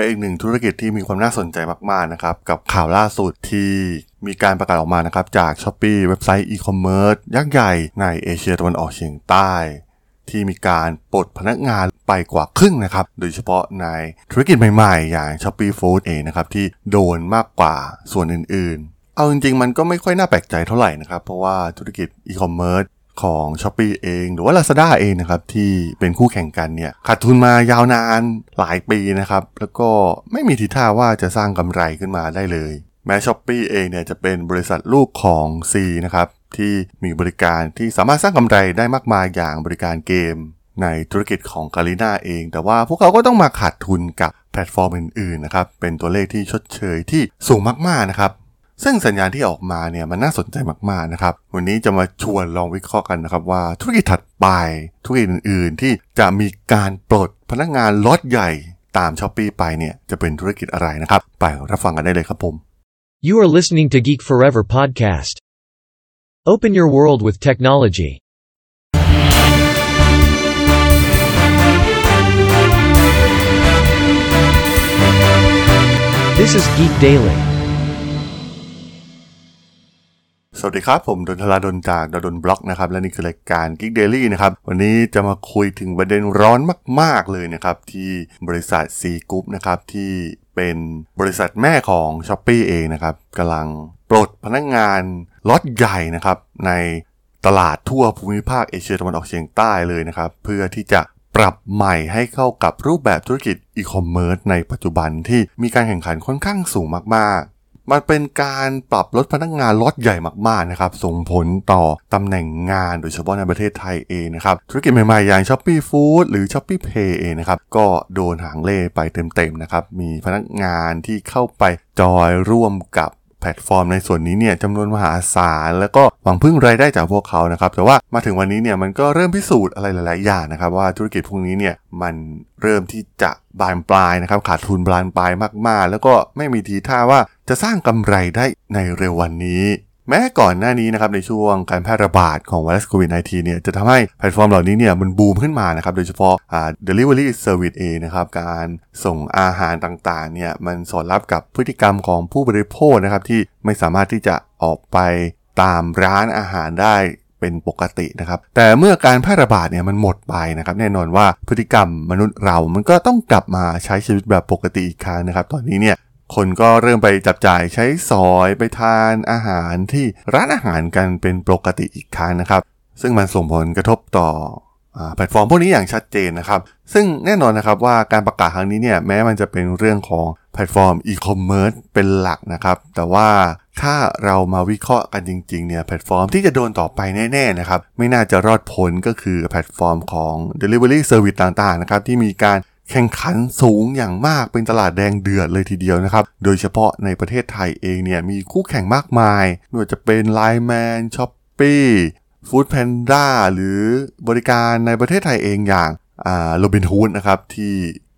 เป็นอีกหนึ่งธุรกิจที่มีความน่าสนใจมากๆนะครับ กับข่าวล่าสุดที่มีการประกาศออกมานะครับ จาก s h อ p e e เว็บไซต์อีคอมเมิร์ซยักษ์ใหญ่ในเอเชียตะวันออกเฉียงใต้ ที่มีการปลดพนักงานไปกว่าครึ่งนะครับ โดยเฉพาะในธุรกิจใหม่ๆ อย่าง Shopee Food เองนะครับ ที่โดนมากกว่าส่วนอื่นๆ เอาจริงๆ มันก็ไม่ค่อยน่าแปลกใจเท่าไหร่นะครับ เพราะว่าธุรกิจอีคอมเมิร์ซ ของ Shopee เอง หรือว่า Lazada เองนะครับที่เป็นคู่แข่งกันเนี่ยขาดทุนมายาวนานหลายปีนะครับแล้วก็ไม่มีทีท่าว่าจะสร้างกำไรขึ้นมาได้เลย แม้ s h อ p e e เองเนี่ยจะเป็นบริษัทลูกของ C นะครับที่มีบริการที่สามารถสร้างกำไรได้มากมายอย่างบริการเกม ในธุรกิจของ Garena เอง แต่ว่าพวกเขาก็ต้องมาขาดทุนกับแพลตฟอร์มอื่นๆนะครับเป็นตัวเลขที่ชดเชยที่สูงมากๆนะครับ ซึ่งสัญญาณที่ออกมาเนี่ยมันน่าสนใจมากๆนะครับ วันนี้จะมาชวนลองวิเคราะห์กันนะครับว่าธุรกิจถัดไปธุรกิจอื่นๆ ที่จะมีการปลดพนักงานล็อตใหญ่ตามช้อปปีไปเนี่ยจะเป็นธุรกิจอะไรนะครับ ไปรับฟังกันได้เลยครับผม You are listening to Geek Forever podcast. Open your world with technology. This is Geek Daily. สวัสดีครับ ผมดนทลาดนจาก ด.ดล็อกนะครับ และนี่คือรายการ Geek Daily นะครับ วันนี้จะมาคุยถึงประเด็นร้อนมาก ๆ เลยนะครับ ที่บริษัท Sea Group นะครับ ที่เป็นบริษัทแม่ของ s h อ p e e เองนะครับกำลังปลดพนักงานล็อตใหญ่นะครับ ในตลาดทั่วภูมิภาคเอเชียตะวันออกเฉียงใต้เลยนะครับ เพื่อที่จะปรับใหม่ให้เข้ากับรูปแบบธุรกิจอีคอมเมิร์ซในปัจจุบันที่มีการแข่งขันค่อนข้างสูงมากๆ มันเป็นการปรับลดพนักงานล็อตใหญ่มากๆนะครับส่งผลต่อตำแหน่งงานโดยเฉพาะในประเทศไทยเองนะครับธุรกิจใหม่ๆ อย่าง Shopee Food หรือ Shopee Pay เองนะครับก็โดนหางเลขไปเต็มๆนะครับมีพนักงานที่เข้าไปจอยร่วมกับแพลตฟอร์มในส่วนนี้เนี่ยจำนวนมหาศาลแล้วก็หวังพึ่งรายได้จากพวกเขานะครับแต่ว่ามาถึงวันนี้เนี่ยมันก็เริ่มพิสูจน์อะไรหลาย ๆ อย่างนะครับว่าธุรกิจพวกนี้เนี่ยมันเริ่มที่จะบานปลายนะครับขาดทุนบานปลายมาก ๆ แล้วก็ไม่มีทีท่าว่า จะสร้างกำไรได้ในเร็ววันนี้ แม้ก่อนหน้านี้นะครับในช่วงการแพร่ระบาดของไวรัสโควิด -19 เนี่ยจะทำให้แพลตฟอร์มเหล่านี้เนี่ยมันบูมขึ้นมานะครับ โดยเฉพาะอ่า delivery service เองนะครับ การส่งอาหารต่างๆเนี่ยมันสอดรับกับพฤติกรรมของผู้บริโภคนะครับที่ไม่สามารถที่จะออกไปตามร้านอาหารได้เป็นปกตินะครับ แต่เมื่อการแพร่ระบาดเนี่ยมันหมดไปนะครับ แน่นอนว่าพฤติกรรมมนุษย์เรา มันก็ต้องกลับมาใช้ชีวิตแบบปกติอีกครั้งนะครับ ตอนนี้เนี่ย คนก็เริ่มไปจับจ่ายใช้สอยไปทานอาหารที่ร้านอาหารกันเป็นปกติอีกครั้งนะครับ ซึ่งมันส่งผลกระทบต่อแพลตฟอร์มพวกนี้อย่างชัดเจนนะครับ ซึ่งแน่นอนนะครับว่าการประกาศครั้งนี้เนี่ยแม้มันจะเป็นเรื่องของแพลตฟอร์มอีคอมเมิร์ซเป็นหลักนะครับ แต่ว่าถ้าเรามาวิเคราะห์กันจริงๆเนี่ยแพลตฟอร์มที่จะโดนต่อไปแน่ๆนะครับ ไม่น่าจะรอดพ้นก็คือแพลตฟอร์มของ Delivery Service ต่างๆนะครับที่มีการ แข่งขันสูงอย่างมากเป็นตลาดแดงเดือดเลยทีเดียวนะครับ โดยเฉพาะในประเทศไทยเองเนี่ยมีคู่แข่งมากมายไม่ว่าจะเป็น Line Man s h o p e e Food Panda หรือบริการในประเทศไทยเองอย่างโรบินฮูดนะครับที่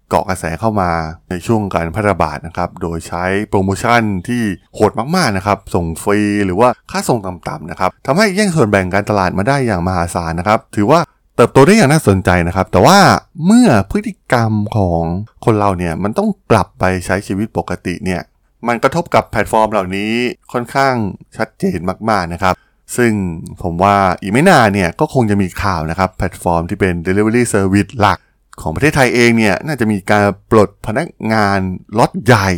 เกาะกระแสเข้ามาในช่วงการแพร่ระบาดนะครับ โดยใช้โปรโมชั่นที่โหดมากๆนะครับ ส่งฟรีหรือว่าค่าส่งต่ำๆนะครับทำให้แย่งส่วนแบ่งการตลาดมาได้อย่างมหาศาลนะครับ ถือว่า เติบโตได้อย่างน่าสนใจนะครับ แต่ว่าเมื่อพฤติกรรมของคนเราเนี่ยมันต้องกลับไปใช้ชีวิตปกติเนี่ยมันกระทบกับแพลตฟอร์มเหล่านี้ค่อนข้างชัดเจนมากๆนะครับ ซึ่งผมว่าอีกไม่นานเนี่ยก็คงจะมีข่าวนะครับ แพลตฟอร์มที่เป็น Delivery Service หลักของประเทศไทยเองเนี่ยน่าจะมีการปลดพนักงานล็อตใหญ่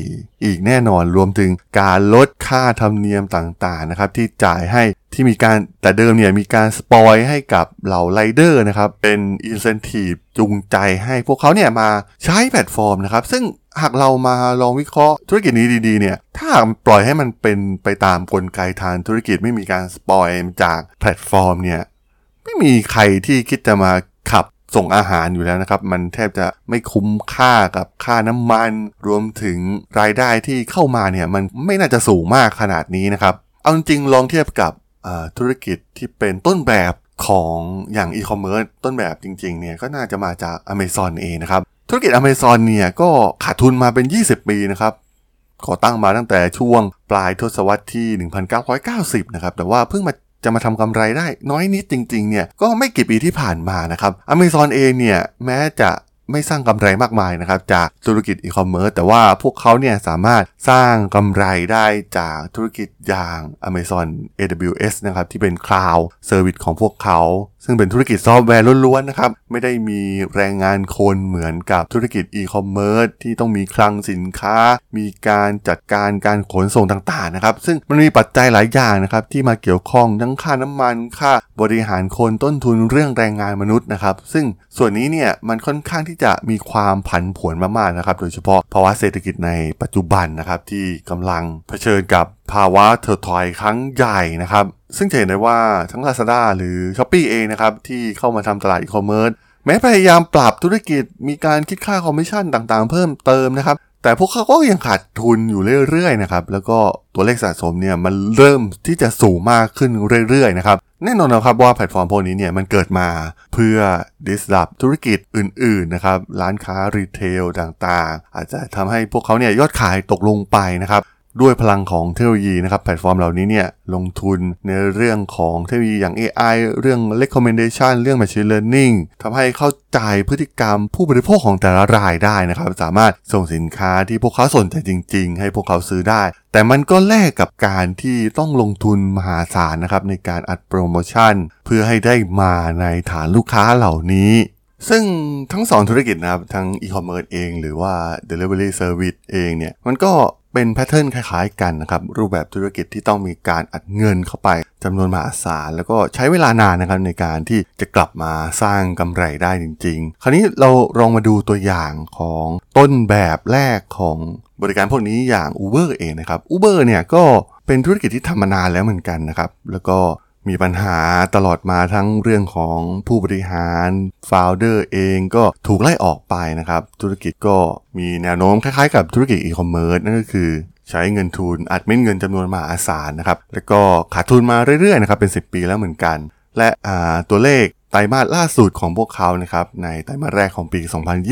อีกแน่นอนรวมถึงการลดค่าธรรมเนียมต่างๆนะครับที่จ่ายให้ ที่มีการแต่เดิมเนี่ยมีการสปอยให้กับเหล่าไรเดอร์นะครับ เป็นอินเซนティブจูงใจให้พวกเขาเนี่ยมาใช้แพลตฟอร์มนะครับ ซึ่งหากเรามาลองวิเคราะห์ธุรกิจนี้ดีๆเนี่ย ถ้าปล่อยให้มันเป็นไปตามกลไกทางธุรกิจไม่มีการสปอยจากแพลตฟอร์มเนี่ย ไม่มีใครที่คิดจะมาขับส่งอาหารอยู่แล้วนะครับ มันแทบจะไม่คุ้มค่ากับค่าน้ำมัน รวมถึงรายได้ที่เข้ามาเนี่ย มันไม่น่าจะสูงมากขนาดนี้นะครับ เอาจริงลองเทียบกับ ธุรกิจที่เป็นต้นแบบของอย่างอีคอมเมิร์ซต้นแบบจริงๆเนี่ยก็น่าจะมาจาก Amazon เองนะครับ ธุรกิจ Amazon เนี่ยก็ขาดทุนมาเป็น 20 ปีนะครับก่อตั้งมาตั้งแต่ช่วงปลายทศวรรษที่ 1990 นะครับ แต่ว่าเพิ่งมาจะมาทำกำไรได้น้อยนิดจริง ๆ เนี่ย ก็ไม่กี่ปีที่ผ่านมานะครับ Amazon เองเนี่ย แม้จะ ไม่สร้างกำไรมากมายนะครับจากธุรกิจอีคอมเมิร์ซแต่ว่าพวกเขาเนี่ยสามารถสร้างกำไรได้จากธุรกิจอย่าง Amazon AWS นะครับที่เป็น Cloud Service ของพวกเขา ซึ่งเป็นธุรกิจซอฟต์แวร์ล้วนๆนะครับ ไม่ได้มีแรงงานคนเหมือนกับธุรกิจอีคอมเมิร์ซที่ต้องมีคลังสินค้า มีการจัดการการขนส่งต่างๆนะครับ ซึ่งมันมีปัจจัยหลายอย่างนะครับ ที่มาเกี่ยวข้องทั้งค่าน้ำมันค่าบริหารคนต้นทุนเรื่องแรงงานมนุษย์นะครับ ซึ่งส่วนนี้เนี่ยมันค่อนข้างที่จะมีความผันผวนมากๆนะครับ โดยเฉพาะภาวะเศรษฐกิจในปัจจุบันนะครับที่กำลังเผชิญกับภาวะถดถอยครั้งใหญ่นะครับ ซึ่งจะเห็นได้ว่าทั้ง Lazada หรือ Shopee เองนะครับ ที่เข้ามาทำตลาดอีคอมเมิร์ซแม้พยายามปรับธุรกิจมีการคิดค่าคอมมิชชั่นต่างๆ เพิ่มเติมนะครับ แต่พวกเขาก็ยังขาดทุนอยู่เรื่อยๆนะครับแล้วก็ตัวเลขสะสมเนี่ยมันเริ่มที่จะสูงมากขึ้นเรื่อยๆนะครับแน่นอนนะครับว่าแพลตฟอร์มพวกนี้เนี่ยมันเกิดมาเพื่อ disrupt ธุรกิจอื่นๆนะครับร้านค้า retail ต่างๆ อาจจะทำให้พวกเขาเนี่ยยอดขายตกลงไปนะครับ ด้วยพลังของเทคโนโลยีนะครับแพลตฟอร์มเหล่านี้เนี่ยลงทุนในเรื่องของเทคโนโลยีอย่าง AI เรื่อง recommendation เรื่อง machine learning ทำให้เข้าใจพฤติกรรมผู้บริโภคของแต่ละรายได้นะครับ สามารถส่งสินค้าที่พวกเขาสนใจจริง ๆ ให้พวกเขาซื้อได้ แต่มันก็แลกกับการที่ต้องลงทุนมหาศาลนะครับในการอัดโปรโมชั่น เพื่อให้ได้มาในฐานลูกค้าเหล่านี้ซึ่งทั้งสองธุรกิจนะครับ ทั้งอีคอมเมิร์ซเองหรือว่า Delivery Service เองเนี่ย มันก็ เป็นแพทเทิร์นคล้ายๆกันนะครับ รูปแบบธุรกิจที่ต้องมีการอัดเงินเข้าไปจำนวนมหาศาล แล้วก็ใช้เวลานานนะครับในการที่จะกลับมาสร้างกำไรได้จริง ๆ คราวนี้เราลองมาดูตัวอย่างของต้นแบบแรกของบริการพวกนี้อย่าง Uber เองนะครับ Uber เนี่ยก็เป็นธุรกิจที่ทำมานานแล้วเหมือนกันนะครับ แล้วก็ มีปัญหาตลอดมาทั้งเรื่องของผู้บริหารฟาวเดอร์เองก็ถูกไล่ออกไปนะครับ ธุรกิจก็มีแนวโน้มคล้ายๆกับธุรกิจอีคอมเมิร์ซนั่นก็คือใช้เงินทุนอัดเม็ดเงินจำนวนมหาศาลนะครับ แล้วก็ขาดทุนมาเรื่อยๆนะครับเป็น 10 ปีแล้วเหมือนกัน และตัวเลขไตรมาสล่าสุดของพวกเขานะครับในไตรมาสแรกของปี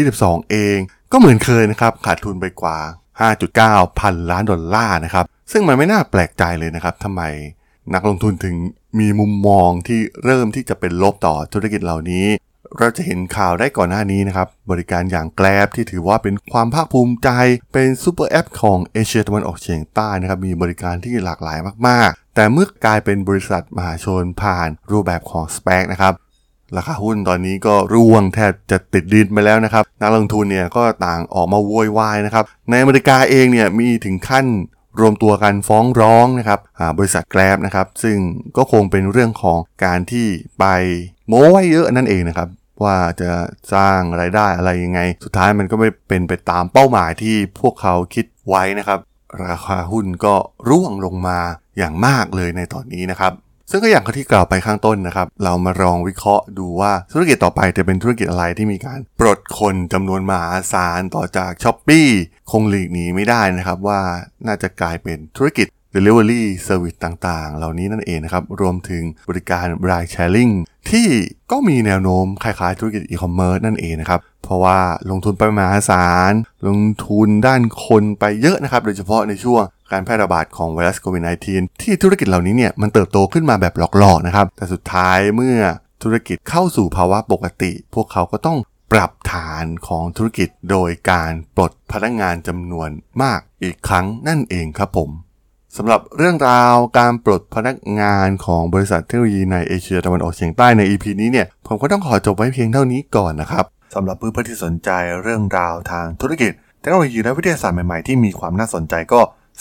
2022 เอง ก็เหมือนเคยนะครับขาดทุนไปกว่า 5.9 พันล้านดอลลาร์นะครับซึ่งมันไม่น่าแปลกใจเลยนะครับทำไม นักลงทุนถึงมีมุมมองที่เริ่มที่จะเป็นลบต่อธุรกิจเหล่านี้ เราจะเห็นข่าวได้ก่อนหน้านี้นะครับ บริการอย่างแกลบที่ถือว่าเป็นความภาคภูมิใจ เป็นซูเปอร์แอปของเอเชียตะวันออกเฉียงใต้นะครับ มีบริการที่หลากหลายมากๆ แต่เมื่อกลายเป็นบริษัทมหาชนผ่านรูปแบบของ s p ป c นะครับราคาหุ้นตอนนี้ก็ร่วงแทบจะติดดินไปแล้วนะครับ นักลงทุนเนี่ยก็ต่างออกมาโวยวายนะครับ ในอเมริกาเองเนี่ยมีถึงขั้น รวมตัวกันฟ้องร้องนะครับบริษัทแกลบนะครับ ซึ่งก็คงเป็นเรื่องของการที่ไปโม้ไว้เยอะนั่นเองนะครับ ว่าจะสร้างไรายได้อะไรยังไง สุดท้ายมันก็ไม่เป็นไปตามเป้าหมายที่พวกเขาคิดไว้นะครับ ราคาหุ้นก็ร่วงลงมาอย่างมากเลยในตอนนี้นะครับ ซึ่งก็อย่างที่กล่าวไปข้างต้นนะครับ เรามาลองวิเคราะห์ดูว่าธุรกิจต่อไปจะเป็นธุรกิจอะไรที่มีการปลดคนจำนวนมหาศาลต่อจาก s h อ p e e คงหลีกหนีไม่ได้นะครับว่าน่าจะกลายเป็นธุรกิจ Delivery Service ต่างๆ เหล่านี้นั่นเองนะครับ รวมถึงบริการ Ride Sharing ที่ก็มีแนวโน้มคล้ายๆธุรกิจ e-commerce นั่นเองนะครับ เพราะว่าลงทุนไปมหาศาล ลงทุนด้านคนไปเยอะนะครับ โดยเฉพาะในช่วง การแพร่ระบาดของไวรัสโควิด -19 ที่ธุรกิจเหล่านี้เนี่ยมันเติบโตขึ้นมาแบบหลอกๆนะครับ แต่สุดท้ายเมื่อธุรกิจเข้าสู่ภาวะปกติ พวกเขาก็ต้องปรับฐานของธุรกิจโดยการปลดพนักงานจำนวนมากอีกครั้งนั่นเองครับผมสำหรับเรื่องราวการปลดพนักงานของบริษัทเทคโนโลยีในเอเชียตะวันออกเฉียงใต้ใน EP นี้เนี่ยผมก็ต้องขอจบไว้เพียงเท่านี้ก่อนนะครับสำหรับเพื่อนๆที่สนใจเรื่องราวทางธุรกิจ เทคโนโลยีและวิทยาศาสตร์ใหม่ๆที่มีความน่าสนใจก็